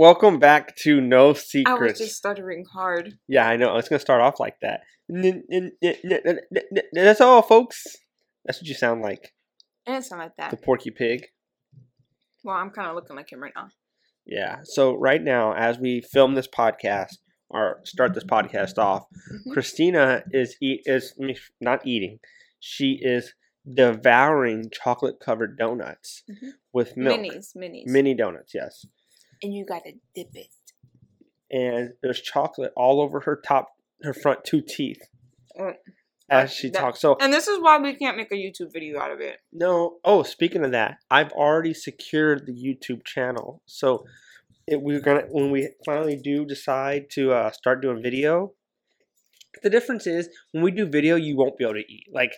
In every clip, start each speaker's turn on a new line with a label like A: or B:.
A: Welcome back to No Secrets.
B: I was just stuttering hard.
A: Yeah, I know. It's gonna start off like that. That's all, folks. That's what you sound like.
B: It didn't sound like that.
A: The Porky Pig.
B: Well, I'm kind of looking like him right now.
A: Yeah. So right now, as we film this podcast or start this podcast off,
B: Mhm.
A: Christina is eat is not eating. She is devouring chocolate covered donuts
B: Mhm.
A: with milk.
B: Minis, minis.
A: Mini donuts, yes.
B: And you gotta dip it.
A: And there's chocolate all over her top, her front two teeth
B: Oh,
A: as she
B: that-
A: talks. So
B: And this is why we can't make a YouTube video out of it.
A: No. Oh, speaking of that, I've already secured the YouTube channel. So it, we're gonna when we finally do decide to uh, start doing video. The difference is when we do video, you won't be able to eat. Like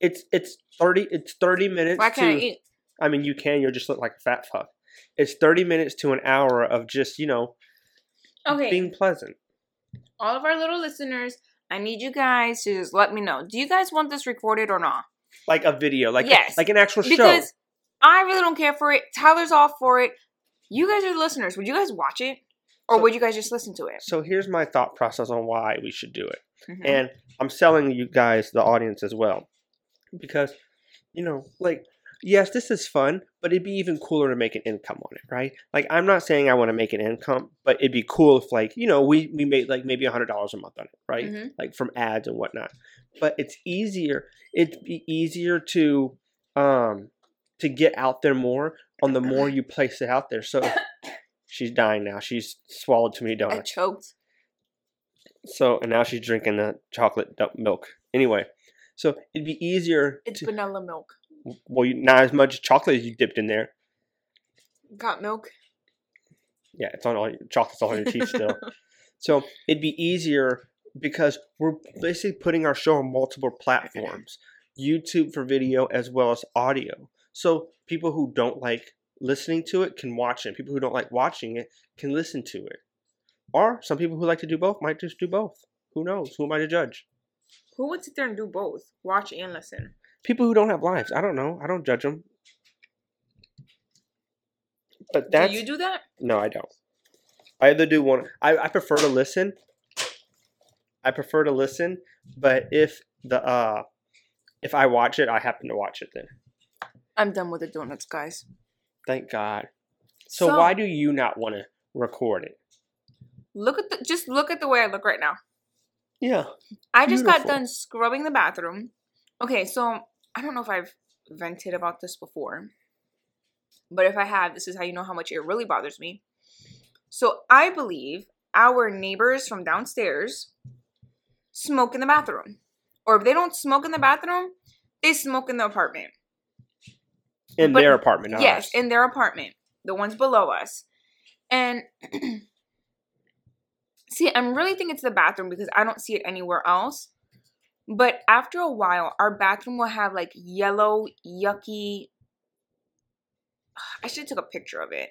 A: it's it's thirty it's thirty minutes.
B: Why can't I eat?
A: I mean, you can. You'll just look like a fat fuck. It's thirty minutes to an hour of just you know
B: Okay,
A: being pleasant.
B: all of our little listeners, I need you guys to just let me know. Do you guys want this recorded or not?
A: Like a video, like
B: Yes.
A: like an actual show.
B: Because I really don't care for it. Tyler's all for it. You guys are the listeners. Would you guys watch it? Or
A: So-
B: would you guys just listen to it?
A: So here's my thought process on why we should do it.
B: Mhm.
A: and I'm selling you guys the audience as well because you know like yes this is fun but it'd be even cooler to make an income on it right like I'm not saying I want to make an income but it'd be cool if like you know we we made like maybe a hundred dollars a month on it right
B: Mhm.
A: like from ads and whatnot but it's easier it'd be easier to um to get out there more on the more you place it out there so she's dying now she's swallowed too many
B: I
A: donuts
B: choked.
A: so and now she's drinking the chocolate milk. Anyway, so it'd be easier.
B: It's
A: to,
B: vanilla milk.
A: Well, not as much chocolate as you dipped in there.
B: Got milk?
A: Yeah, it's on all your chocolate's all on your teeth still. so it'd be easier because we're basically putting our show on multiple platforms, YouTube for video as well as audio. So people who don't like listening to it can watch it. People who don't like watching it can listen to it. Or some people who like to do both might just do both. Who knows? Who am I to judge?
B: Who would sit there and do both? Watch and listen.
A: People who don't have lives. I don't know. I don't judge them. But
B: Do you do that?
A: no, I don't. I either do one. I, I prefer to listen. I prefer to listen, but if the uh, if I watch it, I happen to watch it. Then
B: I'm done with the donuts, guys.
A: thank God. So, why do you not want to record it?
B: look at the just look at the way I look right now.
A: Yeah,
B: I just got done scrubbing the bathroom. Okay, so I don't know if I've vented about this before, but if I have, this is how you know how much it really bothers me. So I believe our neighbors from downstairs smoke in the bathroom. Or if they don't smoke in the bathroom, they smoke in the apartment.
A: in
B: But-
A: their apartment. Not
B: yes,
A: ours.
B: in their apartment, the ones below us. And see, I'm really thinking it's the bathroom because I don't see it anywhere else. But after a while, our bathroom will have like yellow, yucky. I should have took a picture of it.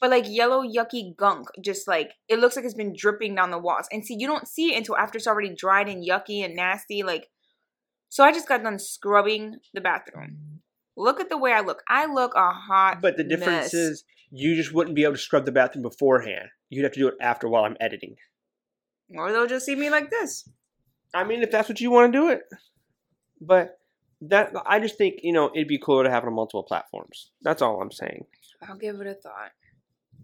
B: But like yellow, yucky gunk, just like it looks like it's been dripping down the walls. And see, you don't see it until after it's already dried and yucky and nasty. Like, so I just got done scrubbing the bathroom. Look at the way I look. I look a hot.
A: but the difference
B: mess.
A: is you just wouldn't be able to scrub the bathroom beforehand. You'd have to do it after while I'm editing.
B: or they'll just see me like this.
A: I mean, if that's what you want to do it, but that I just think you know it'd be cooler to have it on multiple platforms. That's all I'm saying.
B: I'll give it a thought.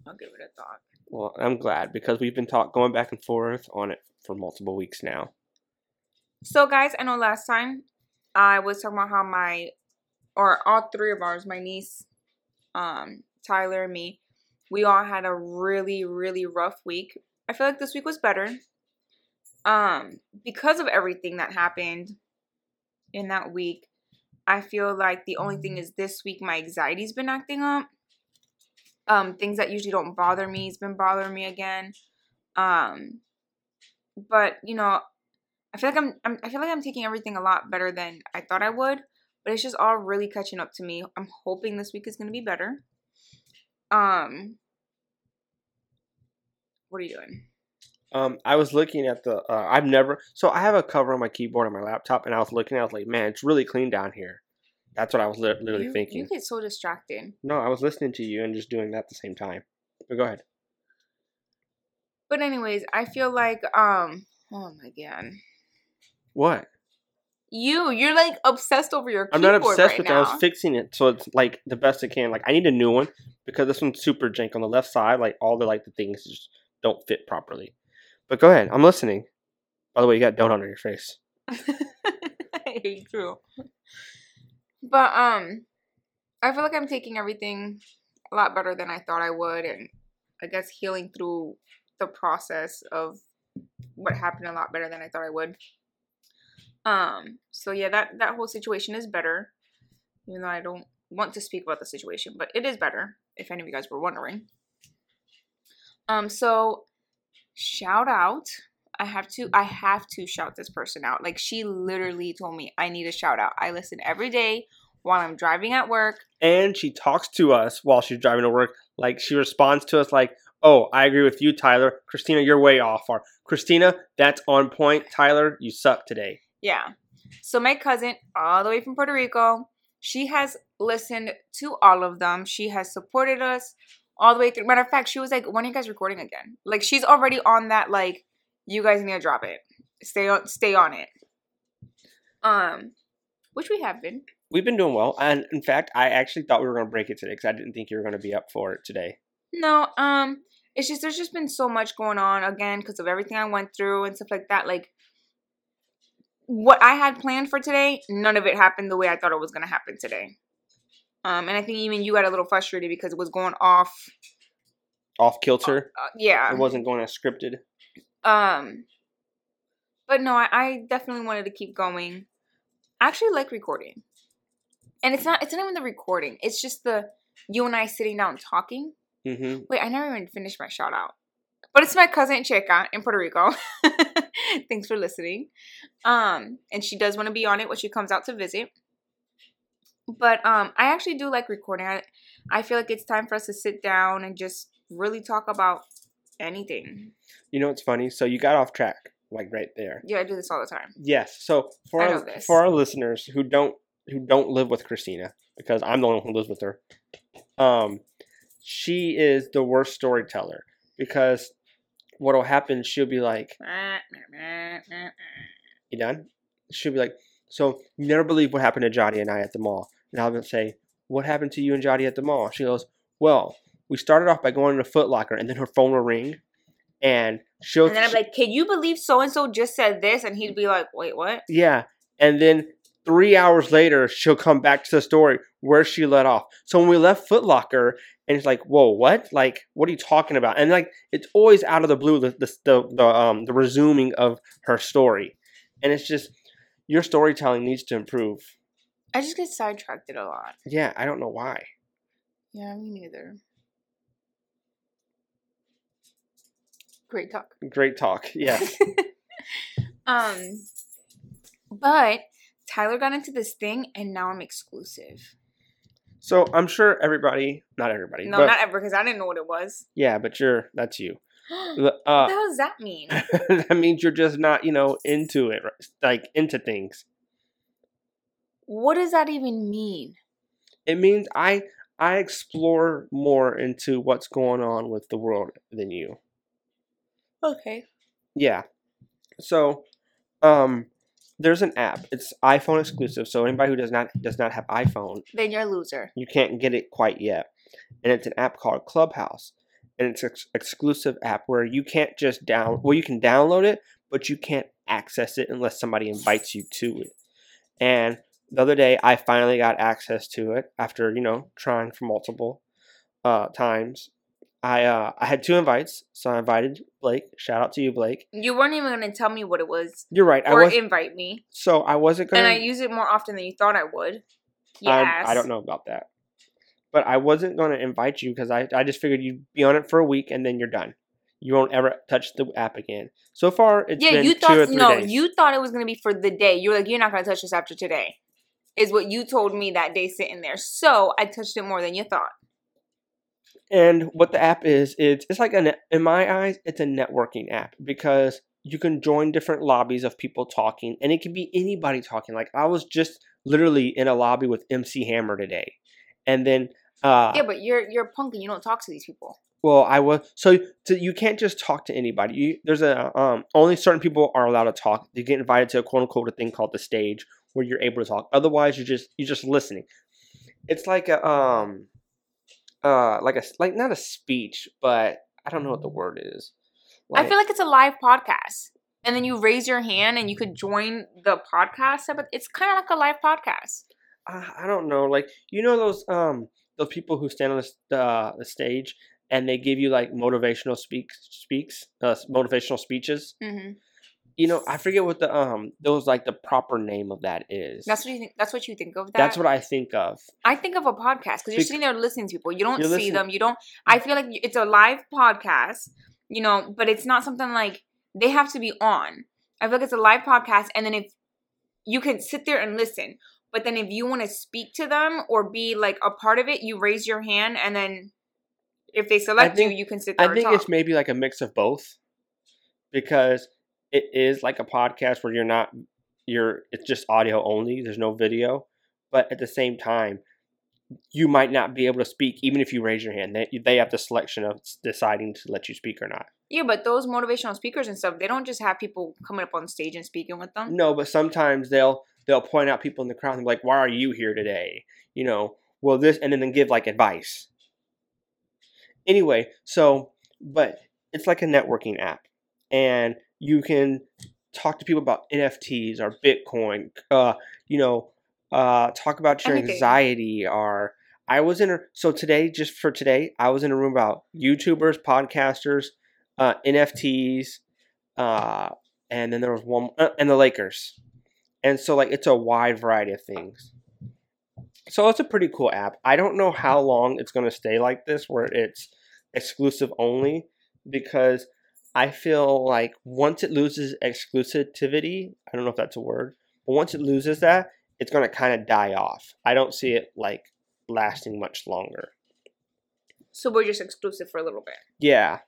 B: I'll give it a thought.
A: Well, I'm glad because we've been talk going back and forth on it for multiple weeks now.
B: So, guys, I know last time I was talking about how my, or all three of ours, my niece, um, Tyler, and me, we all had a really, really rough week. I feel like this week was better. Um, because of everything that happened in that week, I feel like the only thing is this week my anxiety's been acting up. Um, things that usually don't bother me has been bothering me again. Um, but you know, I feel like I'm, I'm I feel like I'm taking everything a lot better than I thought I would, but it's just all really catching up to me. I'm hoping this week is going to be better. Um What are you doing?
A: Um, I was looking at the. Uh, I've never. So I have a cover on my keyboard on my laptop, and I was looking. I was like, man, it's really clean down here. That's what I was li- literally
B: you,
A: thinking.
B: You get so distracted.
A: No, I was listening to you and just doing that at the same time. But go ahead.
B: But anyways, I feel like um oh my god.
A: What?
B: You, you're like obsessed over your
A: I'm not obsessed
B: right
A: with it. I was fixing it so it's like the best it can. Like I need a new one because this one's super jank on the left side. Like all the like the things just don't fit properly. But go ahead, I'm listening. By the way, you got donut on your face.
B: I hate you. But um, I feel like I'm taking everything a lot better than I thought I would, and I guess healing through the process of what happened a lot better than I thought I would. Um, so yeah, that that whole situation is better, even though I don't want to speak about the situation, but it is better. If any of you guys were wondering. Um, so shout out. I have to I have to shout this person out. Like she literally told me I need a shout out. I listen every day while I'm driving at work.
A: And she talks to us while she's driving to work. Like she responds to us like, "Oh, I agree with you, Tyler. Christina, you're way off." Or Christina, that's on point. Tyler, you suck today.
B: Yeah. So my cousin, all the way from Puerto Rico, she has listened to all of them. She has supported us all the way through. Matter of fact, she was like, "When are you guys recording again?" Like she's already on that. Like you guys need to drop it. Stay on. Stay on it. Um, which we have been.
A: We've been doing well, and in fact, I actually thought we were going to break it today because I didn't think you were going to be up for it today.
B: No, um, it's just there's just been so much going on again because of everything I went through and stuff like that. Like what I had planned for today, none of it happened the way I thought it was gonna happen today. Um, and I think even you got a little frustrated because it was going off.
A: Off kilter.
B: Uh, yeah.
A: It wasn't going as scripted.
B: Um, but no, I, I definitely wanted to keep going. I actually like recording, and it's not it's not even the recording. It's just the you and I sitting down talking.
A: Mm-hmm.
B: Wait, I never even finished my shout out. But it's my cousin Checa in Puerto Rico. Thanks for listening. Um, and she does want to be on it when she comes out to visit. But um, I actually do like recording. I, I feel like it's time for us to sit down and just really talk about anything.
A: You know what's funny? So you got off track, like right there.
B: Yeah, I do this all the time.
A: Yes. So for our, for our listeners who don't who don't live with Christina, because I'm the one who lives with her, um, she is the worst storyteller because what'll happen? She'll be like, "You done?" She'll be like, "So you never believe what happened to Jody and I at the mall?" And I'll say, "What happened to you and Jody at the mall?" She goes, "Well, we started off by going to Foot Locker, and then her phone will ring, and she'll
B: And then I'm like, can you believe so and so just said this? And he'd be like, wait, what?
A: Yeah. And then three hours later, she'll come back to the story where she let off. So when we left Foot Locker, and it's like, whoa, what? Like, what are you talking about? And like, it's always out of the blue, the the the, the um the resuming of her story, and it's just your storytelling needs to improve.
B: I just get sidetracked a lot.
A: Yeah, I don't know why.
B: Yeah, me neither. Great talk.
A: Great talk. Yes.
B: um, but Tyler got into this thing, and now I'm exclusive.
A: so I'm sure everybody, not everybody,
B: No,
A: but
B: not ever, because I didn't know what it was.
A: yeah, but you're that's you.
B: what
A: Uh,
B: the hell does that mean?
A: that means you're just not, you know, into it, like into things.
B: What does that even mean?
A: it means I I explore more into what's going on with the world than you.
B: Okay.
A: Yeah. So, um, there's an app. It's iPhone exclusive. So anybody who does not does not have iPhone,
B: Then you're a loser.
A: you can't get it quite yet. And it's an app called Clubhouse, and it's an ex- exclusive app where you can't just down. Well, you can download it, but you can't access it unless somebody invites you to it. And the other day, I finally got access to it after you know trying for multiple uh, times. I uh, I had two invites, so I invited Blake. Shout out to you, Blake.
B: You weren't even going to tell me what it was
A: You're right. I
B: or invite me.
A: so I wasn't gonna.
B: And I use it more often than you thought I would. Yes.
A: I, I don't know about that. But I wasn't going to invite you because I, I just figured you'd be on it for a week and then you're done. You won't ever touch the app again. So far, it's
B: yeah,
A: been
B: you thought no,
A: days.
B: you thought it was gonna be for the day. You were like, you're not gonna touch this after today. Is what you told me that day sitting there. So I touched it more than you thought.
A: And what the app is, it's it's like a net, in my eyes, it's a networking app because you can join different lobbies of people talking, and it can be anybody talking. Like I was just literally in a lobby with MC Hammer today, and then uh,
B: yeah, but you're you're a punk and you don't talk to these people.
A: Well, I was so to, you can't just talk to anybody. You, there's a um only certain people are allowed to talk. You get invited to a quote unquote a thing called the stage where you're able to talk. Otherwise, you're just you're just listening. It's like a um uh like a like not a speech, but I don't know what the word is.
B: I feel like it's a live podcast. And then you raise your hand and you could join the podcast. But it's kind of like a live podcast.
A: uh, I don't know, like you know those um those people who stand on the uh, the stage and they give you like motivational speaks speaks uh, motivational speeches.
B: Mm-hmm.
A: You know, I forget what the um those like the proper name of that is.
B: That's what you think. That's what you think of. That.
A: That's what I think of.
B: I think of a podcast because you're sitting there listening to people. You don't see
A: listening-
B: them. You don't. I feel like it's a live podcast, you know, but it's not something like they have to be on. I feel like it's a live podcast, and then if you can sit there and listen, but then if you want to speak to them or be like a part of it, you raise your hand, and then if they select
A: think-
B: you, you can sit there.
A: I think it's maybe like a mix of both because it is like a podcast where you're not you're it's just audio only. There's no video, but at the same time, you might not be able to speak even if you raise your hand. They they have the selection of deciding to let you speak or not.
B: yeah, but those motivational speakers and stuff, they don't just have people coming up on stage and speaking with them.
A: No, but sometimes they'll they'll point out people in the crowd and be like, "Why are you here today?" You know, well this, and then give like advice. Anyway, so but it's like a networking app, and you can talk to people about NFTs or Bitcoin. Uh, you know, uh, talk about your
B: Anything.
A: anxiety or. I was in a so today just for today I was in a room about YouTubers, podcasters, uh, NFTs, uh, and then there was one uh, and the Lakers, and so like it's a wide variety of things. So it's a pretty cool app. I don't know how long it's going to stay like this, where it's exclusive only, because I feel like once it loses exclusivity, I don't know if that's a word, but once it loses that, it's going to kind of die off. I don't see it like lasting much longer.
B: So we're just exclusive for a little bit.
A: Yeah,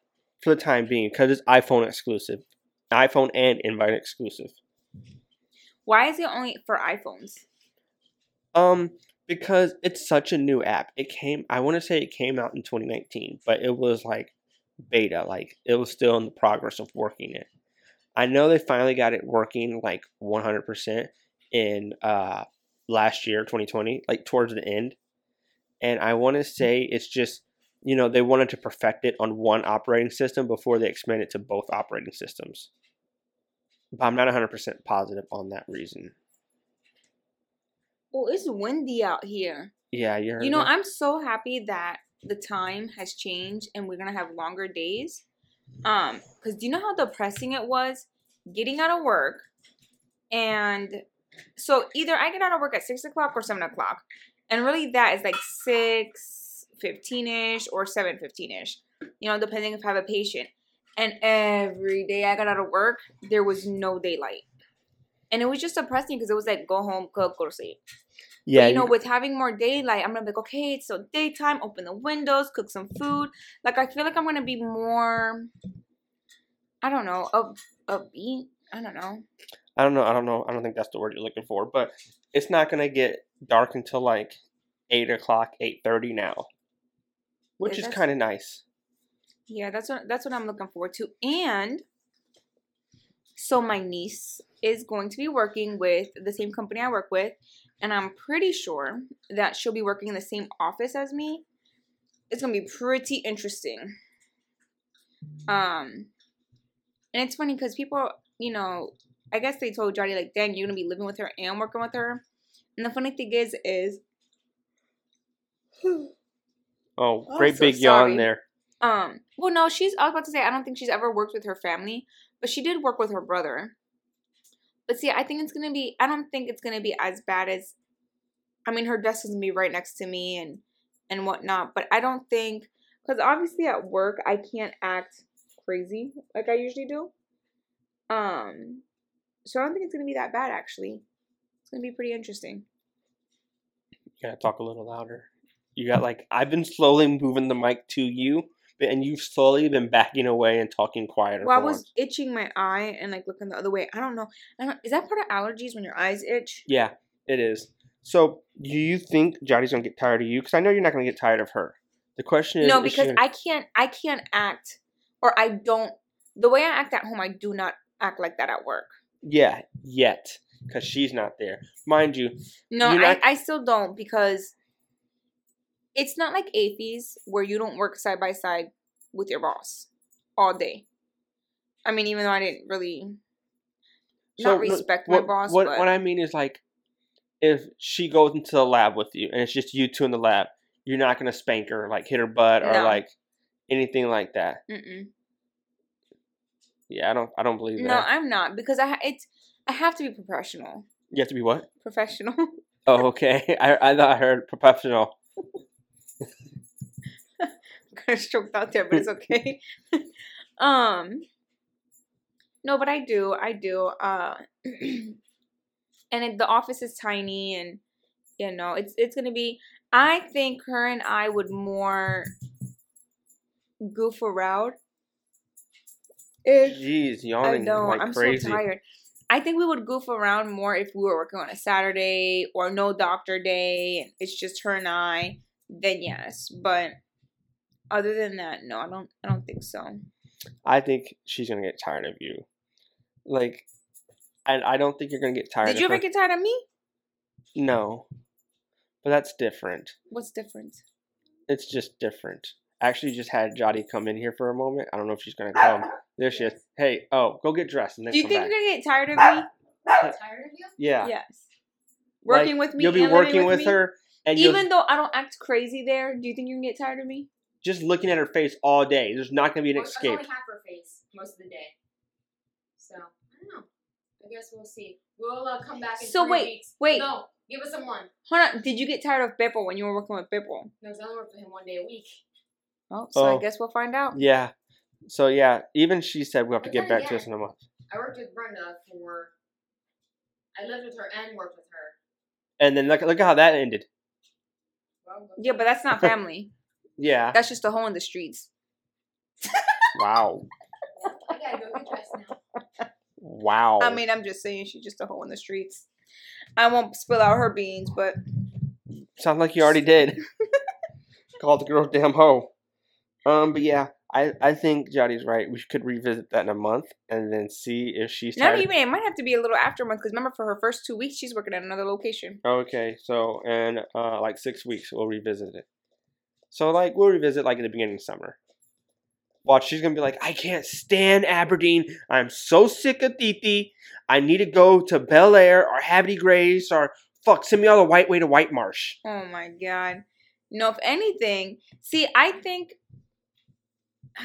A: for the time being, because it's iPhone exclusive, iPhone and Invite exclusive.
B: Why is it only for iPhones?
A: Um, because it's such a new app. It came, I want to say it came out in 2019, but it was like beta, like it was still in the progress of working it. I know they finally got it working like 100% in uh last year, 2020, like towards the end. And I want to say it's just, you know, they wanted to perfect it on one operating system before they expand it to both operating systems. But I'm not 100% positive on that reason.
B: Well, it's windy out here.
A: Yeah, you heard
B: You know,
A: me?
B: I'm so happy that the time has changed and we're gonna have longer days. Um, because do you know how depressing it was getting out of work and so either I get out of work at six o'clock or seven o'clock. And really that is like six fifteen ish or seven fifteen ish. You know, depending if I have a patient. And every day I got out of work, there was no daylight. And it was just depressing because it was like go home, cook, go to sleep.
A: Yeah,
B: But, you know, with having more daylight, I'm gonna be like, okay, it's still daytime. Open the windows, cook some food. Like I feel like I'm gonna be more. I don't know, up upbeat. I don't know.
A: I don't know. I don't know. I don't think that's the word you're looking for. But it's not gonna get dark until like eight o'clock, eight thirty now, which
B: Yeah,
A: is kind of nice.
B: Yeah, that's what that's what I'm looking forward to. And so my niece is going to be working with the same company I work with, and I'm pretty sure that she'll be working in the same office as me. It's gonna be pretty interesting. Um, and it's funny because people, you know, I guess they told Johnny like, "Dang, you're gonna be living with her and working with her." And the funny thing is, is
A: Oh, great big yawn there.
B: Um, well, no, she's. I was about to say I don't think she's ever worked with her family, but she did work with her brother. But see, I think it's gonna be. I don't think it's gonna be as bad as. I mean, her desk is gonna be right next to me and and whatnot, but I don't think because obviously at work I can't act crazy like I usually do. Um, so I don't think it's gonna be that bad. Actually, it's gonna be pretty interesting.
A: You gotta talk a little louder. You got like I've been slowly moving the mic to you, and you've slowly been backing away and talking quieter.
B: Well, I was
A: once.
B: itching my eye and like looking the other way. I don't know. I don't. Is that part of allergies when your eyes itch?
A: Yeah, it is. So, do you think Johnny's gonna get tired of you? Because I know you're not gonna get tired of her. The question is,
B: no,
A: is
B: because
A: gonna-
B: I can't. I can't act, or I don't. The way I act at home, I do not act like that at work.
A: yeah, yet because she's not there, mind you.
B: No, I,
A: not-
B: I still don't because it's not like AFES where you don't work side by side with your boss all day. I mean, even though I didn't really not respect
A: what,
B: my boss,
A: What
B: but
A: what I mean is like, if she goes into the lab with you and it's just you two in the lab, you're not gonna spank her, like hit her butt or
B: No.
A: like anything like that.
B: Mm-mm.
A: Yeah, I don't I don't believe that.
B: no, I'm not because I it's I have to be professional.
A: you have to be what?
B: Professional.
A: Oh, okay. I I thought I heard professional.
B: kind of stroked out there, but it's okay. um, no, but I do, I do. Uh, and it, the office is tiny, and you know, it's it's gonna be. I think her and I would more goof around. If
A: Jeez,
B: I
A: yawning
B: know,
A: like
B: I'm
A: crazy.
B: so tired. I think we would goof around more if we were working on a Saturday or no doctor day. and It's just her and I. Then yes, but other than that, no, I don't. I don't think so.
A: I think she's gonna get tired of you. Like, and I don't think you're gonna get tired.
B: Did
A: of
B: you ever
A: her.
B: get tired of me?
A: No, but that's different.
B: What's different?
A: It's just different. I actually just had Jody come in here for a moment. I don't know if she's gonna come. There she is. Hey, oh, go get dressed and then
B: Do you
A: come
B: think
A: back.
B: you're gonna get tired of me?
C: Tired of you?
A: Yeah.
B: Yes.
A: Like,
B: Working with me.
A: You'll be working with,
B: me?
A: her, and
B: Even though I don't act crazy there, do you think you can get tired of me?
A: Just looking at her face all day. There's not gonna be an
C: Well,
A: escape.
C: I only half her face most of the day. So, I don't know. I guess we'll see. We'll uh, come back in
B: So
C: three
B: wait,
C: weeks.
B: wait.
C: No, give us a month.
B: Hold on. Did you get tired of Bipple when you were working with Bipple?
C: No, 'cause I only work with him one day a week.
B: Oh, so
A: Oh.
B: I guess we'll find out.
A: Yeah. So yeah, even she said we'll have to get
C: then
A: back to us in a month.
C: I worked with Brenda for. I lived with her and worked with her.
A: And then look, look at how that ended.
C: Well,
B: Yeah, but that's not family.
A: Yeah.
B: that's just a hole in the streets.
A: Wow.
C: I gotta go get dressed now.
A: Wow.
B: I mean, I'm just saying she's just a hole in the streets. I won't spill out her beans, but
A: Sounds like you already did. Called the girl damn hoe. Um, but yeah, I I think Jody's right. We could revisit that in a month and then see if she's
B: not
A: tired.
B: even. It might have to be a little after a month because remember, for her first two weeks, she's working at another location.
A: Okay, so in uh like six weeks we'll revisit it. So like we'll revisit like in the beginning of summer. Watch, she's gonna be like, I can't stand Aberdeen. I'm so sick of Titi. I need to go to Bel Air or Havre de Grace or fuck, send me all the white way to White Marsh.
B: Oh my god. No, if anything, see, I think.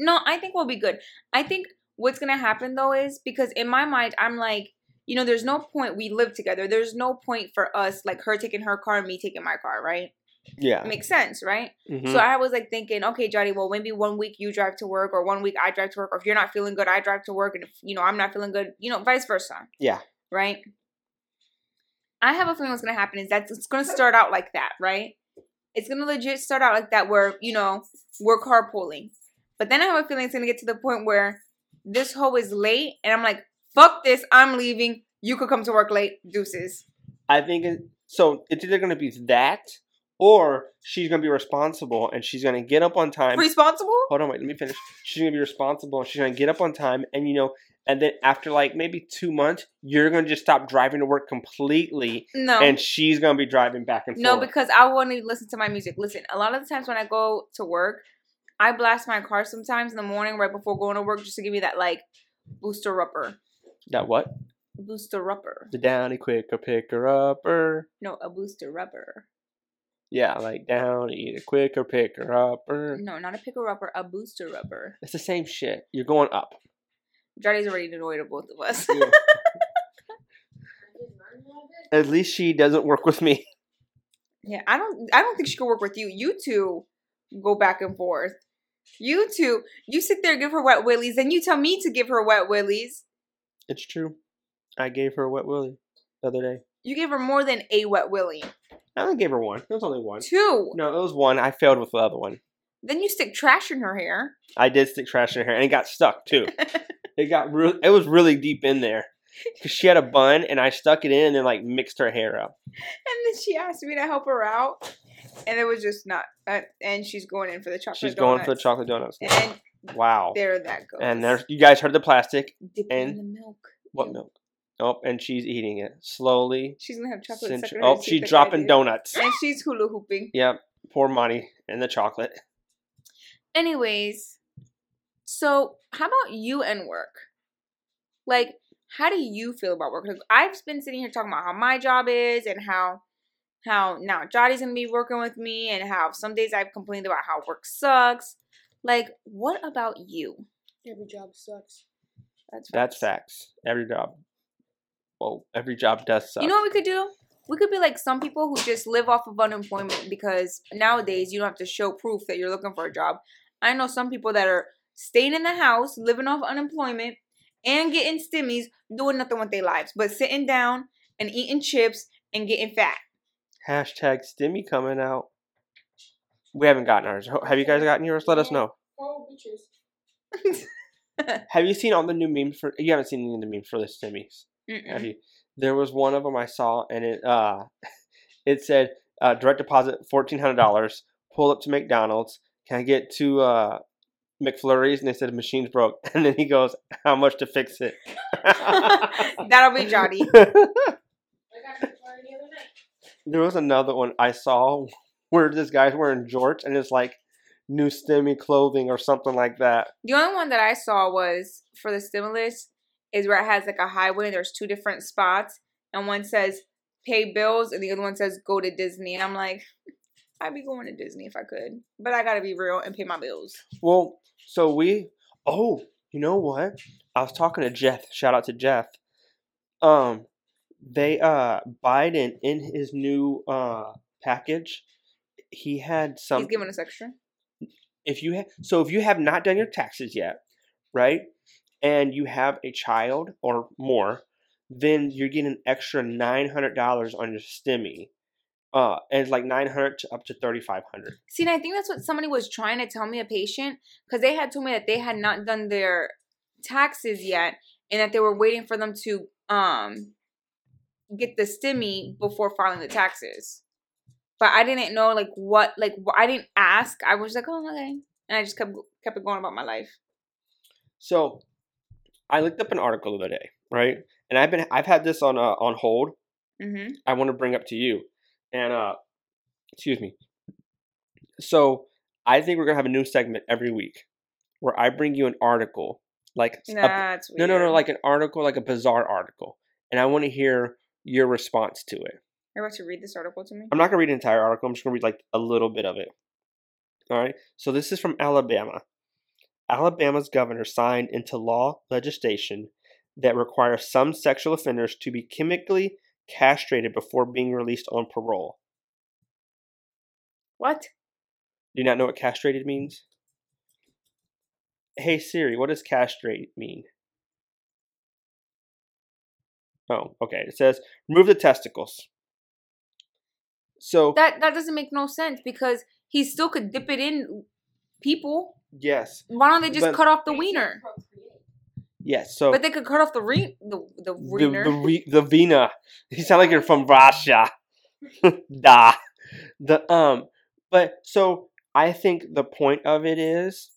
B: No, I think we'll be good. I think what's gonna happen though is because in my mind, I'm like, you know, there's no point we live together. There's no point for us like her taking her car and me taking my car, right?
A: Yeah.
B: Makes sense, right?
A: mhm.
B: So I was like thinking, okay, Jody, well, maybe one week you drive to work, or one week I drive to work, or if you're not feeling good, I drive to work, and if you know I'm not feeling good, you know, vice versa.
A: Yeah.
B: Right. I have a feeling what's gonna happen is that it's gonna start out like that, right? It's gonna legit start out like that, where you know we're carpooling, but then I have a feeling it's gonna get to the point where this hoe is late, and I'm like, fuck this, I'm leaving. You could come to work late, deuces.
A: I think it, so. It's either gonna be that or she's gonna be responsible and she's gonna get up on time.
B: Responsible?
A: Hold on, wait, let me finish. She's gonna be responsible and she's gonna get up on time and you know, and then after like maybe two months, you're gonna just stop driving to work completely
B: No.
A: and she's gonna be driving back and
B: No,
A: forth.
B: No, because I want to listen to my music. Listen, a lot of the times when I go to work, I blast my car sometimes in the morning right before going to work just to give me that like booster upper.
A: that what?
B: Booster upper.
A: The downy quicker picker upper.
B: No, a booster rubber.
A: Yeah, like down, eat a quicker picker or.
B: No, not a picker upper, a booster rubber.
A: It's the same shit. You're going up.
B: Johnny's already annoyed at both of us.
A: Yeah.
C: I did learn a little bit.
A: At least she doesn't work with me.
B: yeah, I don't I don't think she could work with you. You two go back and forth. You two, you sit there give her wet willies, then you tell me to give her wet willies.
A: It's true. I gave her a wet willy the other day.
B: You gave her more than a wet willy.
A: I only gave her one. It was only one.
B: Two.
A: No, it was one. I failed with the other one.
B: Then you stick trash in her hair.
A: I did stick trash in her hair, and it got stuck too. it got real. It was really deep in there. because she had a bun and I stuck it in and then like mixed her hair up.
B: And then she asked me to help her out, and it was just not. Uh, and she's going in for the chocolate.
A: She's going for the chocolate donuts.
B: And
A: Wow.
B: there that goes.
A: And there, you guys heard the plastic.
B: Dip it in
A: and-
B: the milk.
A: What milk? Oh, and she's eating it slowly.
B: She's gonna have chocolate.
A: Cinch-
B: stuck in her
A: oh, she's dropping donuts.
B: And she's hula hooping.
A: Yep. Poor Monty and the chocolate.
B: Anyways, so how about you and work? Like, how do you feel about work? Like, I've been sitting here talking about how my job is and how how now Jody's gonna be working with me and how some days I've complained about how work sucks. Like, what about you?
C: Every job sucks.
B: That's
A: That's
B: facts.
A: facts. Every job. Well, every job does suck.
B: You know what we could do? We could be like some people who just live off of unemployment because nowadays you don't have to show proof that you're looking for a job. I know some people that are staying in the house, living off unemployment, and getting stimmies, doing nothing with their lives, but sitting down and eating chips and getting fat.
A: Hashtag Stimmy coming out. We haven't gotten ours. Have you guys gotten yours? Let us know.
C: Oh, bitches.
A: Have you seen all the new memes for? You haven't seen any of the memes for the Stimmies, have
B: Mm-mm.
A: you? There was one of them I saw, and it uh, it said uh, direct deposit fourteen hundred dollars. Pull up to McDonald's. Can I get two uh, McFlurries? And they said the machine's broke. And then he goes, "How much to fix it?"
B: That'll be Jotty.
C: I got your flyer the other night.
A: There was another one I saw where this guy's wearing jorts and it's like new stimmy clothing or something like that.
B: The only one that I saw was for the stimulus is where it has like a highway and there's two different spots and one says pay bills and the other one says go to Disney and I'm like I'd be going to Disney if I could, but I gotta be real and pay my bills.
A: Well, so we oh, you know what? I was talking to Jeff. Shout out to Jeff. Um they uh Biden in his new uh package he had some
B: He's giving us extra.
A: if you ha- so if you have not done your taxes yet, right? And you have a child or more, then you're getting an extra nine hundred dollars on your stimmy. Uh, and it's like nine hundred to up to thirty five hundred.
B: See, and I think that's what somebody was trying to tell me, a patient, because they had told me that they had not done their taxes yet, and that they were waiting for them to um get the stimmy before filing the taxes. But I didn't know like what like I didn't ask. I was like, oh okay, and I just kept kept it going about my life.
A: So, I looked up an article the other day, right? And I've been I've had this on uh, on hold.
B: Mm-hmm.
A: I want to bring up to you, and uh, excuse me. So I think we're gonna have a new segment every week, where I bring you an article, like a
B: That's
A: No,
B: weird.
A: no, no, like an article, like a bizarre article. And I want to hear your response to it.
B: You're about to read this article to me.
A: I'm not going to read the entire article. I'm just going to read like a little bit of it. All right. So this is from Alabama. Alabama's governor signed into law legislation that requires some sexual offenders to be chemically castrated before being released on parole.
B: What?
A: Do you not know what castrated means? Hey Siri, what does castrate mean? Oh, okay. It says remove the testicles. So
B: That that doesn't make no sense because he still could dip it in people.
A: yes,
B: Why don't they just
A: But-
B: cut off the wiener?
A: yes. So
B: But they could cut off the re the the
A: the the, re, the vena. You sound like you're from Russia. da. The um. But so I think the point of it is,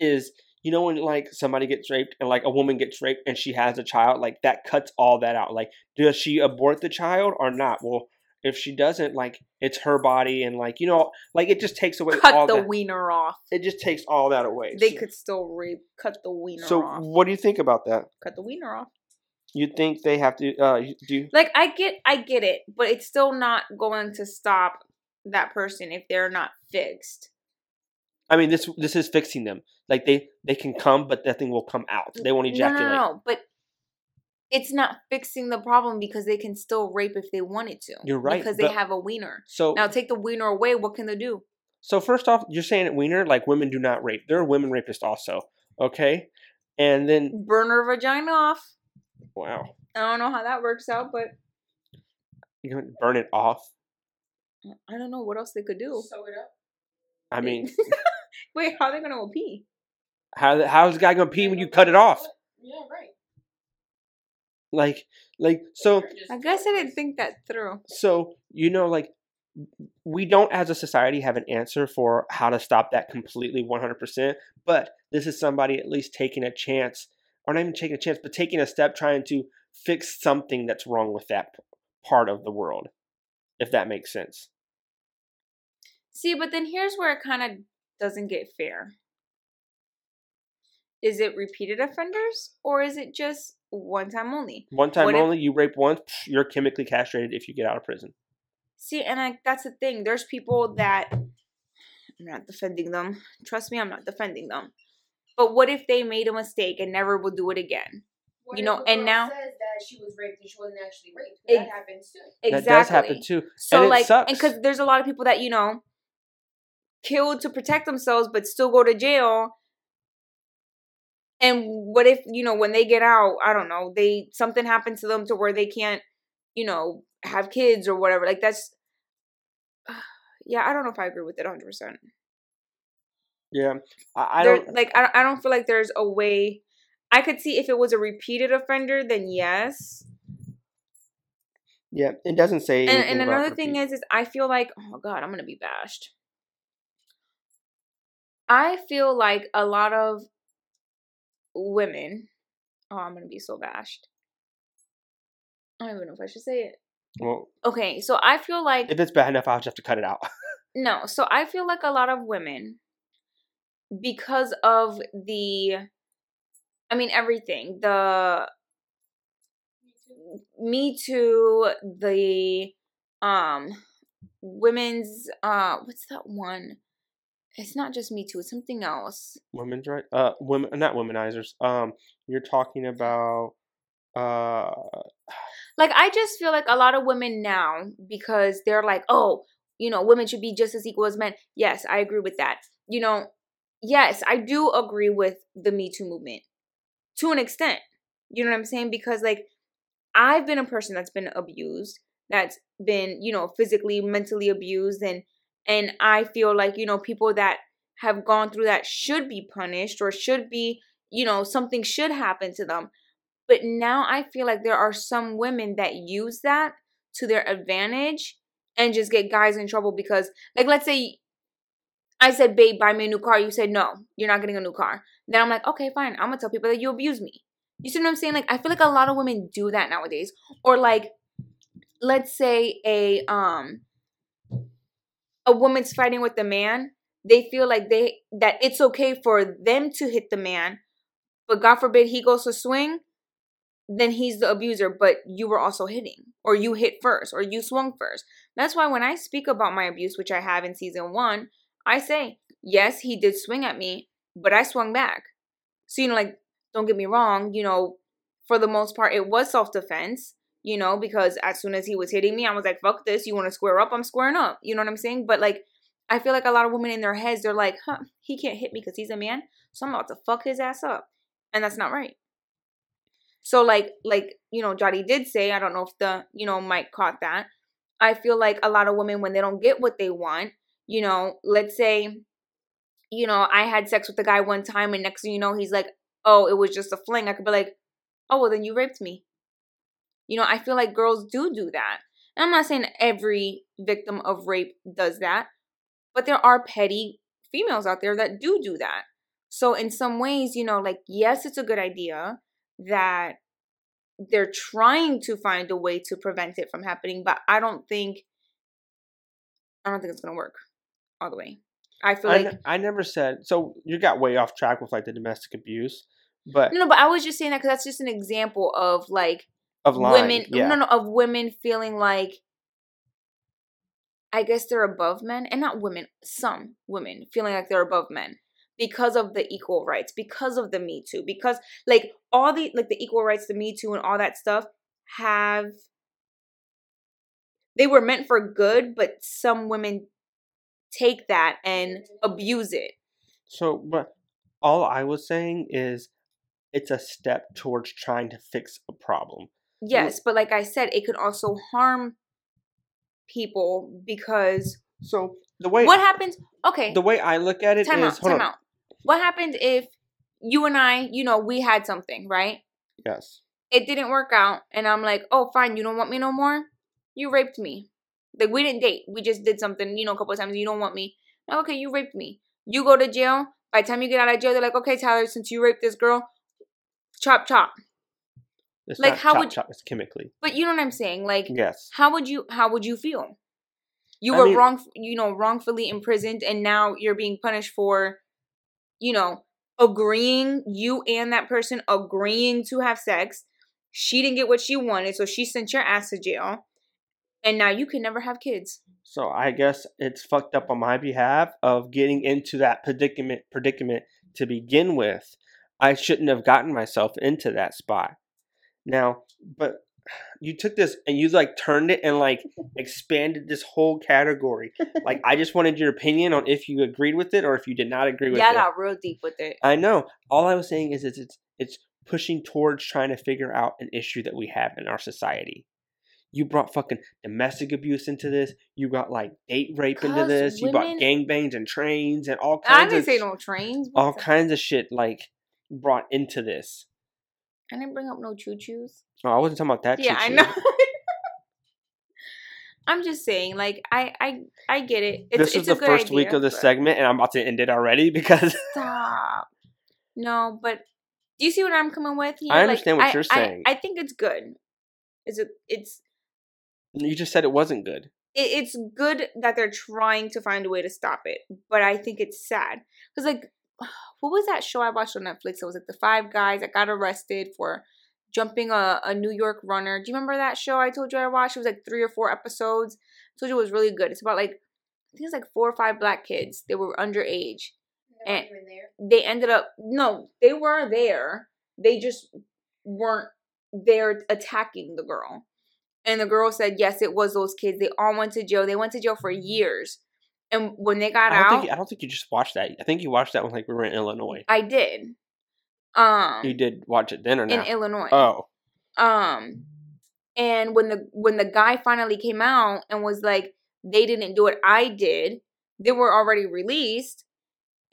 A: is you know when like somebody gets raped and like a woman gets raped and she has a child, like that cuts all that out. Like, does she abort the child or not? Well, if she doesn't, like it's her body and like you know, like it just takes away all
B: cut the
A: that.
B: wiener off.
A: It just takes all that away.
B: They
A: So-
B: could still rape. Cut the wiener
A: So
B: off.
A: what do you think about that?
B: Cut the wiener off.
A: You think they have to uh you-
B: Like I get, I get it, but it's still not going to stop that person if they're not fixed.
A: I mean this this is fixing them. Like they they can come but that thing will come out. They won't
B: No,
A: ejaculate.
B: no, no, but it's not fixing the problem because they can still rape if they wanted to.
A: You're right,
B: because they have a wiener.
A: So
B: Now take the wiener away. What can they do?
A: so first off, you're saying at Wiener like women do not rape. There are women rapists also. Okay? And then
B: Burn her vagina off.
A: wow.
B: I don't know how that works out, but
A: You're gonna burn it off.
B: I don't know what else they could do.
C: Sew it up.
A: I mean,
B: Wait, how are they gonna go pee?
A: how how's the guy gonna pee when you cut it off?
C: Yeah, right.
A: Like, like so.
B: I guess I didn't think that through.
A: So you know, like we don't as a society have an answer for how to stop that completely 100%. But this is somebody at least taking a chance, or not even taking a chance, but taking a step trying to fix something that's wrong with that part of the world, if that makes sense.
B: See, but then here's where it kind of doesn't get fair. Is it repeated offenders or is it just one time only?
A: One time
B: What if-
A: only, you rape once, you're chemically castrated if you get out of prison.
B: See, and I, that's the thing. There's people that I'm not defending them. Trust me, I'm not defending them. But what if they made a mistake and never will do it again?
C: What
B: You
C: if
B: know,
C: the
B: and
C: girl
B: now-
C: says that she was raped and she wasn't actually raped.
B: Ex-
C: that happens too.
B: Exactly.
A: That does happen too.
B: So
A: and it
B: like,
A: sucks.
B: and because there's a lot of people that you know killed to protect themselves, but still go to jail. And what if you know when they get out? I don't know. They something happens to them to where they can't, you know, have kids or whatever. Like that's, yeah. I don't know if I agree with it 100. percent
A: yeah, I, I don't.
B: like I, I don't feel like there's a way i could see if it was a repeated offender then yes
A: Yeah, it doesn't say.
B: and, and another thing is is i feel like oh god i'm gonna be bashed i feel like a lot of women oh i'm gonna be so bashed i don't even know if i should say it
A: well,
B: okay so i feel like
A: if it's bad enough, I'll just have to cut it out.
B: No, so I feel like a lot of women, because of the, I mean, everything, the Me Too, the, um, women's, uh, what's that one? It's not just Me Too, it's something else.
A: Women's right. Uh, women, not womanizers. Um, you're talking about. Uh,
B: Like, I just feel like a lot of women now, because they're like, oh, you know, women should be just as equal as men. Yes, I agree with that. You know, yes, I do agree with the Me Too movement to an extent. You know what I'm saying? Because, like, I've been a person that's been abused, that's been, you know, physically, mentally abused, and and I feel like, you know, people that have gone through that should be punished or should be, you know, something should happen to them. But now I feel like there are some women that use that to their advantage and just get guys in trouble because, like, let's say I said, babe, buy me a new car. You said, no, you're not getting a new car. Then I'm like, okay, fine. I'm going to tell people that you abuse me. You see what I'm saying? Like, I feel like a lot of women do that nowadays. Or, like, let's say a, um, a woman's fighting with a man. They feel like they, that it's okay for them to hit the man. But God forbid he goes to swing then he's the abuser, but you were also hitting, or you hit first, or you swung first. That's why when I speak about my abuse, which I have in season one, I say, yes, he did swing at me, but I swung back. So, you know, like, don't get me wrong, you know, for the most part, it was self defense, you know, because as soon as he was hitting me, I was like, fuck this, you want to square up? I'm squaring up. You know what I'm saying? But, like, I feel like a lot of women in their heads, they're like, huh, he can't hit me because he's a man, so I'm about to fuck his ass up. And that's not right. So like like you know Jody did say I don't know if the you know Mike caught that. I feel like a lot of women when they don't get what they want, you know, let's say you know I had sex with the guy one time and next thing you know he's like, "Oh, it was just a fling." I could be like, "Oh, well then you raped me." You know, I feel like girls do do that. And I'm not saying every victim of rape does that, but there are petty females out there that do do that. So in some ways, you know, like yes, it's a good idea that they're trying to find a way to prevent it from happening but i don't think i don't think it's gonna work all the way i feel
A: I,
B: like
A: n- I never said so. You got way off track with like the domestic abuse, but
B: no no but i was just saying that because that's just an example of like
A: of lying,
B: women
A: yeah.
B: no no of women feeling like i guess they're above men and not women some women feeling like they're above men because of the equal rights because of the me too because like all the like the equal rights the me too and all that stuff have they were meant for good but some women take that and abuse it
A: So, but all I was saying is it's a step towards trying to fix a problem.
B: Yes but like i said it could also harm people because
A: So the way
B: what happens okay
A: the way I look at it is
B: time out
A: hold
B: time
A: on.
B: out what happened if you and i you know we had something right
A: Yes.
B: it didn't work out, and I'm like, oh, fine, you don't want me no more. You raped me. Like we didn't date. We just did something, you know, a couple of times. You don't want me. Okay, you raped me. You go to jail. By the time you get out of jail, they're like, okay, Tyler, since you raped this girl, chop chop.
A: It's
B: Like,
A: not
B: how
A: chop,
B: would-
A: chop, it's chemically.
B: But you know what I'm saying? Like,
A: Yes.
B: how would you how would you feel? You
A: I
B: were
A: mean-
B: wrong, you know, wrongfully imprisoned, and now you're being punished for, you know, agreeing you and that person agreeing to have sex. She didn't get what she wanted, so she sent your ass to jail, and now you can never have kids.
A: So I guess it's fucked up on my behalf of getting into that predicament predicament to begin with. I shouldn't have gotten myself into that spot. Now, but you took this and you like turned it and like expanded this whole category. Like I just wanted your opinion on if you agreed with it or if you did not agree with
B: Yeah,
A: it.
B: got real deep with it.
A: I know. All I was saying is it's it's it's pushing towards trying to figure out an issue that we have in our society. You brought fucking domestic abuse into this. You got like date rape into this. You brought
B: women-
A: gangbangs and trains and all kinds.
B: I didn't
A: of
B: say no trains.
A: all kinds of shit like brought into this.
B: I didn't bring up no choo choos.
A: Oh, I wasn't talking about that.
B: Yeah, I
A: choo-choo.
B: know. I'm just saying, like, I, I, I get it. It's,
A: this
B: a
A: the first week of the
B: but-
A: segment, and I'm about to end it already because
B: Stop. No, but do you see what I'm coming with here?
A: I
B: Like,
A: understand what
B: I-
A: you're saying.
B: I, think it's good. Is it? it's
A: you just said it wasn't good.
B: it, it's good that they're trying to find a way to stop it, but I think it's sad because like, what was that show I watched on Netflix? It was like the five guys that got arrested for jumping a, a New York runner. Do you remember that show I told you I watched? It was like three or four episodes. I told you it was really good. It's about like I think it's like four or five black kids. They were underage.
C: They're
B: And-. They ended up no, they were there. They just weren't there attacking the girl. And the girl said, yes, it was those kids. They all went to jail. They went to jail for years. And when they got
A: I
B: out,
A: think I don't think you just watched that. I think you watched that when like we were in Illinois.
B: I did. Um,
A: You did watch it then or
B: in? Illinois.
A: Oh,
B: Um, and when the when the guy finally came out and was like, they didn't do it, I did. They were already released,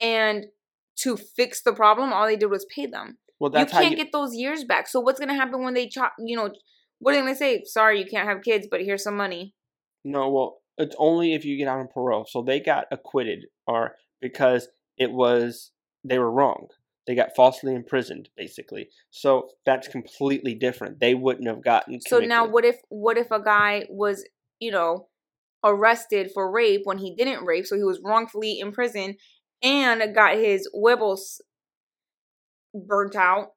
B: and to fix the problem, all they did was pay them.
A: well,
B: You
A: that's how
B: can't
A: you.
B: get those years back. So what's gonna happen when they chop? You know, what are they gonna say? Sorry, you can't have kids, but here's some money.
A: No, well, it's only if you get out on parole. So they got acquitted, or because it was they were wrong. They got falsely imprisoned, basically. So that's completely different. They wouldn't have gotten.
B: So now, what if what if a guy was, you know, arrested for rape when he didn't rape, so he was wrongfully imprisoned and got his wibbles burnt out,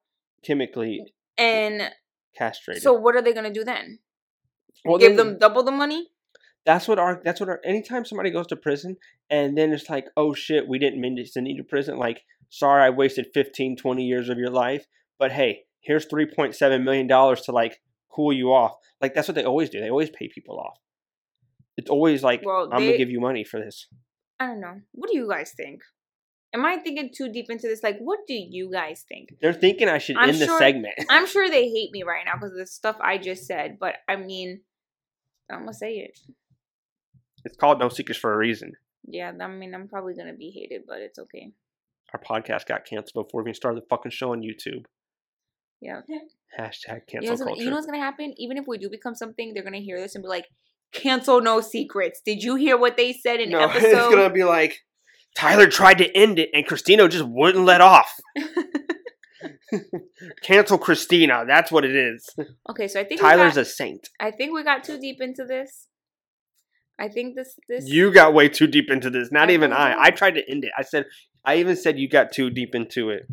A: chemically
B: and
A: castrated?
B: so what are they gonna do then?
A: well,
B: Give
A: then
B: them double the money?
A: That's what our. That's what our. Anytime somebody goes to prison, and then it's like, oh shit, we didn't mean to send you to prison. Like, sorry, I wasted 15, 20 years of your life. But hey, here's three point seven million dollars to like cool you off. Like that's what they always do. They always pay people off. It's always like,
B: Well,
A: I'm
B: they-
A: gonna give you money for this.
B: I don't know. What do you guys think? Am I thinking too deep into this? Like, what do you guys think?
A: They're thinking I should
B: I'm
A: end the segment.
B: I'm sure they hate me right now because of the stuff I just said, but I mean, I'm gonna say it.
A: It's called No Secrets for a reason.
B: Yeah, I mean, I'm probably gonna be hated, but it's okay.
A: Our podcast got canceled before we even started the fucking show on YouTube.
B: Yeah.
A: Hashtag
B: You know,
A: cancel culture.
B: you know what's gonna happen? Even if we do become something, they're gonna hear this and be like, "Cancel no secrets." Did you hear what they said in
A: no,
B: episode?
A: it's gonna be like Tyler tried to end it and Christina just wouldn't let off. Cancel Christina. That's what it is.
B: okay, so I think
A: Tyler's
B: got,
A: a saint.
B: I think we got too deep into this. I think this this
A: You got way too deep into this. Not
B: I
A: even
B: know.
A: I. I tried to end it. I said I even said you got too deep into it.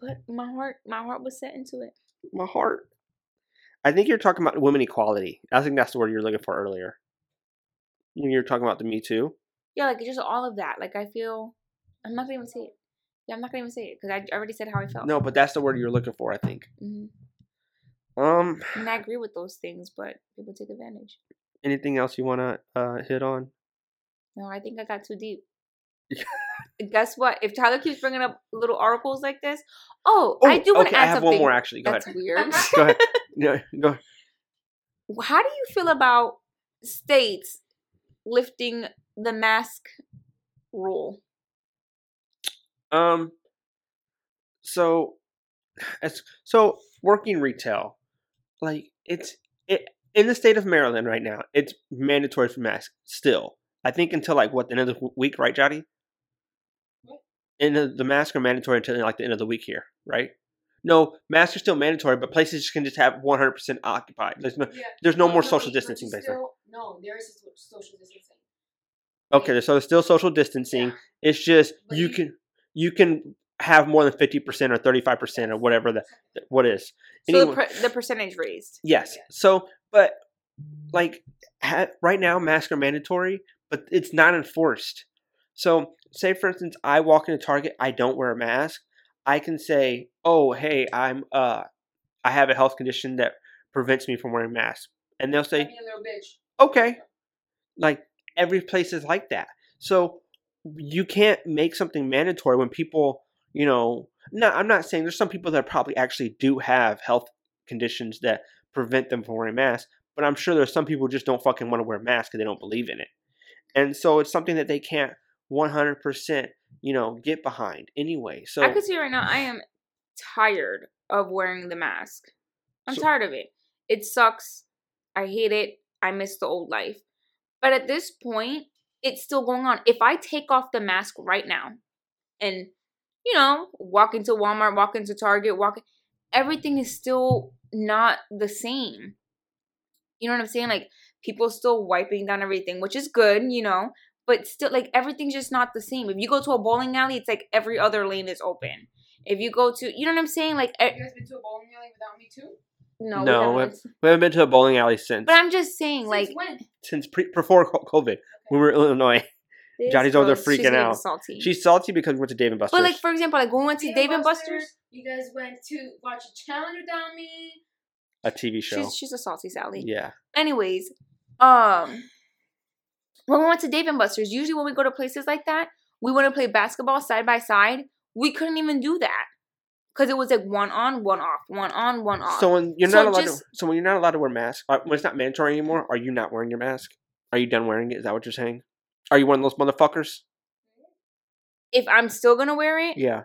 B: but my heart my heart was set into it.
A: My heart. I think you're talking about women equality. I think that's the word you're looking for earlier. When you're talking about the Me Too.
B: Yeah, like just all of that. Like I feel I'm not gonna even say it. Yeah, I'm not gonna even say it because I already said how I felt.
A: No, but that's the word you're looking for. I think.
B: hmm
A: Um.
B: And I agree with those things, but people take advantage.
A: Anything else you want to uh, hit on?
B: No, I think I got too deep. Guess what? If Tyler keeps bringing up little articles like this, oh, I do want to
A: okay,
B: add
A: I have
B: something.
A: one more actually. Go
B: That's
A: ahead.
B: weird.
A: Go ahead. No, go. ahead.
B: How do you feel about states lifting the mask rule?
A: Um. So, as so working retail, like it's it in the state of Maryland right now. It's mandatory for masks still. I think until like what the end of the week, right, Jody?
C: What?
A: And the, the masks are mandatory until like the end of the week here, right? No, masks are still mandatory, but places can just have 100% occupied. There's no,
C: Yeah.
A: there's no more
C: but
A: social distancing,
C: you
A: basically.
C: still- No, there is social distancing.
A: Okay, so there's still social distancing.
C: Yeah.
A: It's just
C: But
A: you
C: you-
A: can you can have more than 50% or 35% or whatever the what is.
B: So the, per- the percentage raised.
A: Yes.
C: Yes.
A: So, but like ha- right now, masks are mandatory, but it's not enforced. So, say for instance, I walk into Target, I don't wear a mask. I can say, "Oh, hey, I'm uh, I have a health condition that prevents me from wearing masks," and they'll say. "Okay." Like every place is like that. So you can't make something mandatory when people, you know, no, I'm not saying there's some people that probably actually do have health conditions that prevent them from wearing masks, but I'm sure there's some people who just don't fucking want to wear masks because they don't believe in it. And so it's something that they can't 100%, you know, get behind anyway. So
B: I could see right now. I am tired of wearing the mask. I'm
A: So-
B: tired of it. It sucks. I hate it. I miss the old life. But at this point, it's still going on. If I take off the mask right now and, you know, walk into Walmart, walk into Target, walk, everything is still not the same. You know what I'm saying? Like people still wiping down everything, which is good, you know, but still like everything's just not the same. If you go to a bowling alley, it's like every other lane is open. If you go to, you know what I'm saying? Like,
C: You guys been to a bowling alley without me too?
B: no,
A: No,
B: we
A: we-
B: haven't.
A: we haven't been to a bowling alley since
B: but I'm just saying, like,
C: Since when?
A: since pre- before co- COVID. We were in Illinois.
B: This
A: Johnny's over there
B: girl, she's
A: freaking out.
B: Salty.
A: She's salty because we went to Dave and Buster's.
B: but like, for example, like when we went to Dave and Buster's,
C: You guys went to watch a challenge without me.
A: a TV show.
B: she's she's a salty Sally.
A: yeah.
B: Anyways, um, when we went to Dave and Buster's, usually when we go to places like that, we want to play basketball side by side. We couldn't even do that because it was like one on, one off, one on, one off.
A: So when you're
B: So
A: not allowed
B: just-
A: to, so when you're not allowed to wear masks, uh, when it's not mandatory anymore, are you not wearing your mask? Are you done wearing it? Is that what you're saying? Are you one of those motherfuckers?
B: if I'm still gonna wear it,
A: Yeah.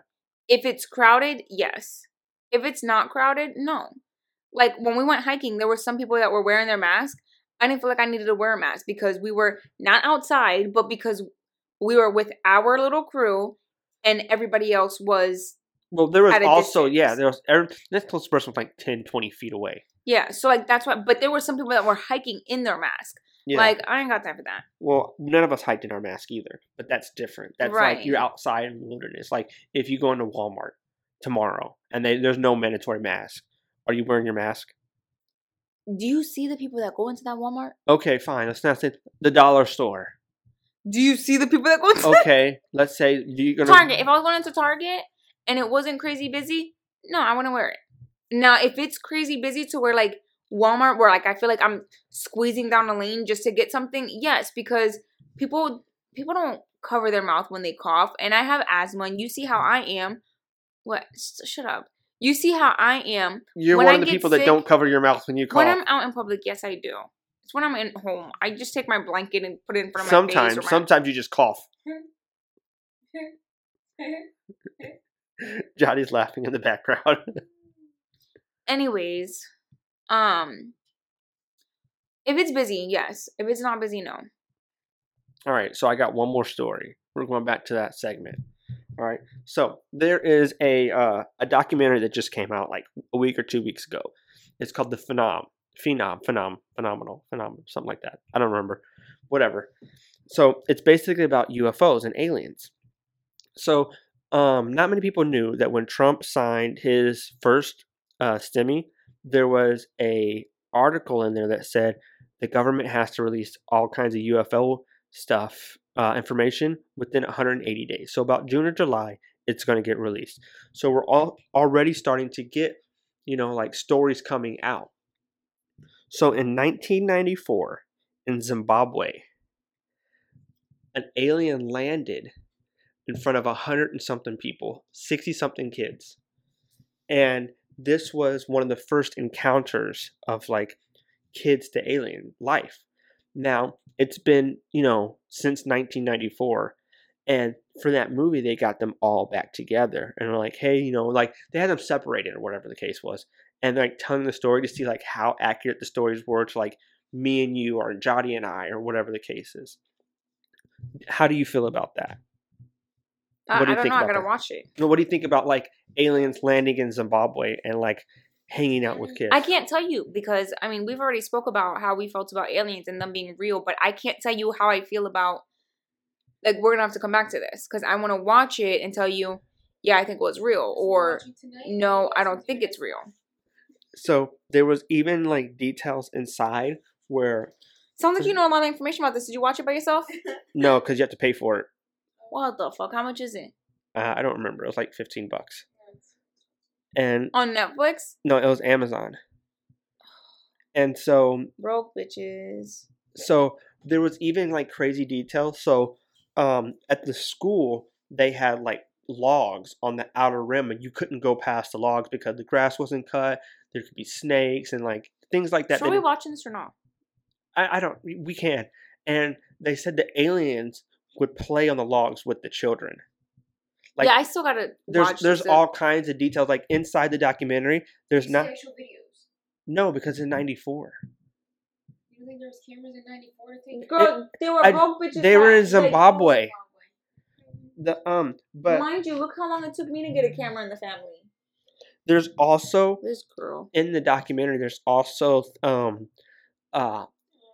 B: if it's crowded, yes. If it's not crowded, no. Like when we went hiking, there were some people that were wearing their mask. I didn't feel like I needed to wear a mask because we were not outside, but because we were with our little crew and everybody else was
A: Well, there was also yeah, there was every, this close person was like 10, 20 feet away.
B: yeah, so like that's why but there were some people that were hiking in their mask.
A: Yeah.
B: Like I ain't got time for that.
A: well, none of us hiked in our mask either, but that's different. That's like
B: Right.
A: you're outside in the wilderness. Like if you go into Walmart tomorrow and they, there's no mandatory mask, are you wearing your mask?
B: Do you see the people that go into that Walmart?
A: Okay, fine. Let's not say the dollar store.
B: Do you see the people that go into that
A: Okay, let's say you're gonna
B: Target. If I was going into Target and it wasn't crazy busy, no, I wouldn't wear it. Now, if it's crazy busy to where like Walmart, where like I feel like I'm squeezing down a lane just to get something, yes, because people people don't cover their mouth when they cough, and I have asthma, and you see how I am. What? Shut up. You see how I am
A: You're
B: when
A: one
B: I
A: of the people that don't cover your mouth when you cough.
B: when I'm out in public. Yes, I do. It's when I'm at home. I just take my blanket and put it in front of my
A: sometimes,
B: face. or my-
A: sometimes you just cough. Johnny's laughing in the background.
B: anyways um if it's busy yes if it's not busy no
A: All right, so I got one more story. We're going back to that segment. All right, so there is a uh, a documentary that just came out like a week or two weeks ago. It's called the Phenom, Phenom, Phenom, Phenomenal, Phenom, something like that. I don't remember. Whatever. So it's basically about UFOs and aliens. So um, not many people knew that when Trump signed his first uh, stimmy, there was a article in there that said the government has to release all kinds of UFO stuff, uh, information within 180 days. So about June or July, it's going to get released. So we're all already starting to get, you know, like stories coming out. So in 1994, in Zimbabwe, an alien landed in front of a hundred and something people, 60 something kids. And this was one of the first encounters of like kids to alien life. Now, it's been, you know, since 1994, and for that movie, they got them all back together and were like, hey, you know, like they had them separated or whatever the case was, and like telling the story to see like how accurate the stories were to like me and you or Jody and I or whatever the case is. How do you feel about that?
B: I,
A: What do
B: I
A: you
B: don't
A: think
B: know. I
A: about
B: gotta
A: that?
B: watch it.
A: What do you think about like aliens landing in Zimbabwe and like hanging out with kids?
B: I can't tell you because I mean we've already spoke about how we felt about aliens and them being real, but I can't tell you how I feel about. Like we're gonna have to come back to this because I want to watch it and tell you, yeah, I think it was real, or no, I don't think it's real.
A: So there was even like details inside where
B: Sounds like you know a lot of information about this. Did you watch it by yourself?
A: no, because you have to pay for it.
B: What the fuck? How much is it
A: Uh, I don't remember. It was like fifteen bucks. And
B: on Netflix?
A: no, it was Amazon. And so
B: Broke bitches.
A: so there was even like crazy details. So um at the school they had like logs on the outer rim and you couldn't go past the logs because the grass wasn't cut. There could be snakes and like things like that.
B: Should
A: They
B: we watching this or not?
A: I, I don't we we can. And they said the aliens would play on the logs with the children. Like
B: yeah, I still gotta
A: there's
B: watch.
A: there's
B: this.
A: all kinds of details like inside the documentary. There's not
C: actual videos.
A: no because in '94
C: You think there was cameras in '94 to take?
B: Girl, they were
A: I-
B: broke bitches.
A: they were in
B: that- like,
A: Zimbabwe. the um but
B: Mind you, look how long it took me to get a camera in the family.
A: there's also
B: This girl.
A: in the documentary there's also um uh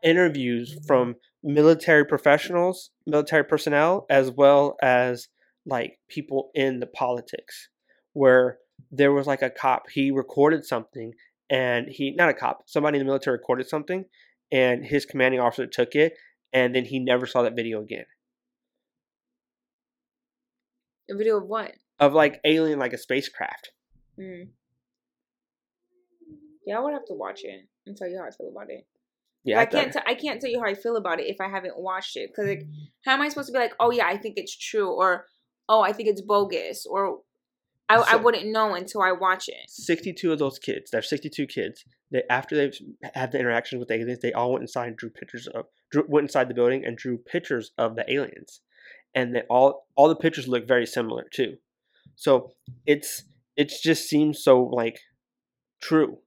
A: interviews from military professionals military personnel as well as like people in the politics where there was like a cop he recorded something and he not a cop somebody in the military recorded something and his commanding officer took it and then he never saw that video again
B: A video of what?
A: of like alien like a spacecraft
B: Mm. Yeah, I would have to watch it and tell you how I feel about it.
A: Yeah
B: I can't. T- I can't tell you how I feel about it if I haven't watched it. Cause like, how am I supposed to be like, oh yeah, I think it's true, or oh, I think it's bogus, or I, I wouldn't know until I watch it.
A: 62 of those kids, there's 62 kids, they after they've had the interactions with the aliens, they all went inside and drew pictures of drew, went inside the building and drew pictures of the aliens. And they all all the pictures look very similar too. So it's it just seems so like true.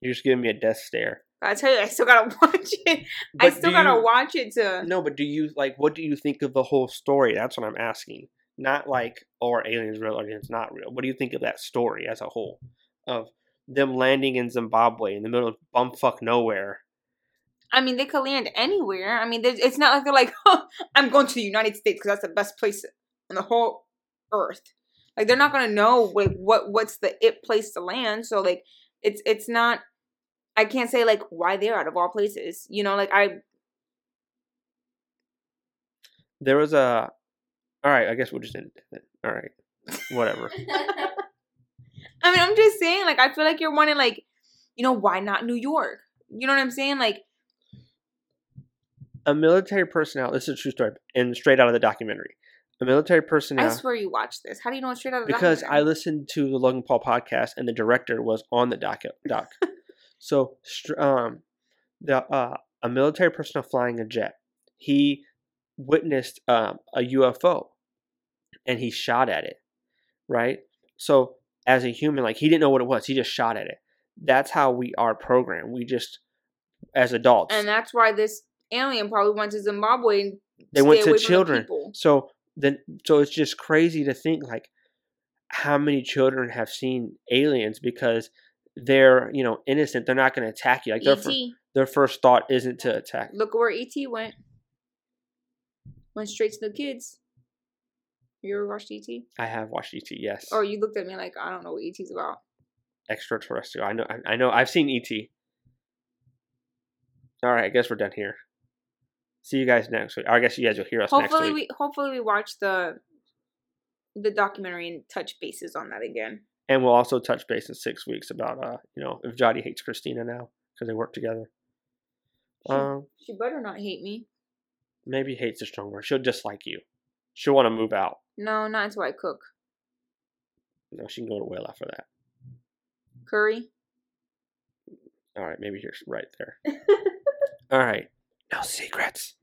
A: You're just giving me a death stare.
B: I tell you, I still gotta watch it. I still gotta
A: you-
B: watch it to.
A: No, but do you like what do you think of the whole story? That's what I'm asking. Not like oh, or aliens real or aliens not real. What do you think of that story as a whole? Of them landing in Zimbabwe in the middle of bumfuck nowhere.
B: I mean, they could land anywhere. I mean, it's not like they're like, oh, I'm going to the United States because that's the best place on the whole earth. Like they're not gonna know like what what's the it place to land. So like, it's it's not. I can't say like why they're out of all places. You know, like I
A: There was a all right, I guess we'll just end it. All right. Whatever.
B: I mean, I'm just saying, like, I feel like you're wanting, like, you know, why not New York? You know what I'm saying? Like,
A: a military personnel this is a true story and straight out of the documentary. A military personnel.
B: I swear you watched this. How do you know it's straight out of the
A: because I listened to the Logan Paul podcast and the director was on the doc. doc. so, um, the uh, a military personnel flying a jet, he witnessed um, a UFO, and he shot at it. Right. So, as a human, like he didn't know what it was, he just shot at it. That's how we are programmed. We just, as adults,
B: And that's why this alien probably went to Zimbabwe and
A: they went to
B: from the
A: children. So then, so it's just crazy to think like how many children have seen aliens because they're you know innocent. They're not going to attack you. Like their fir- their first thought isn't to attack.
B: Look where E.T. went. Went straight to the kids. You ever watched E.T.?
A: I have watched ET. Yes,
B: Or you looked at me like, I don't know what E.T.'s about.
A: extraterrestrial. I know. I, I know. I've seen ET. All right, I guess we're done here. See you guys next week. I guess you guys will hear us next
B: Hopefully
A: week.
B: we hopefully we watch the the documentary and touch bases on that again.
A: And we'll also touch base in six weeks about uh you know if Jody hates Christina now because they work together.
B: She,
A: Um,
B: she better not hate me.
A: maybe hates a strong word. She'll dislike you. She'll want to move out.
B: No, not until I cook.
A: No, she can go to whale after that.
B: Curry.
A: All right, maybe you're right there. All right, no secrets.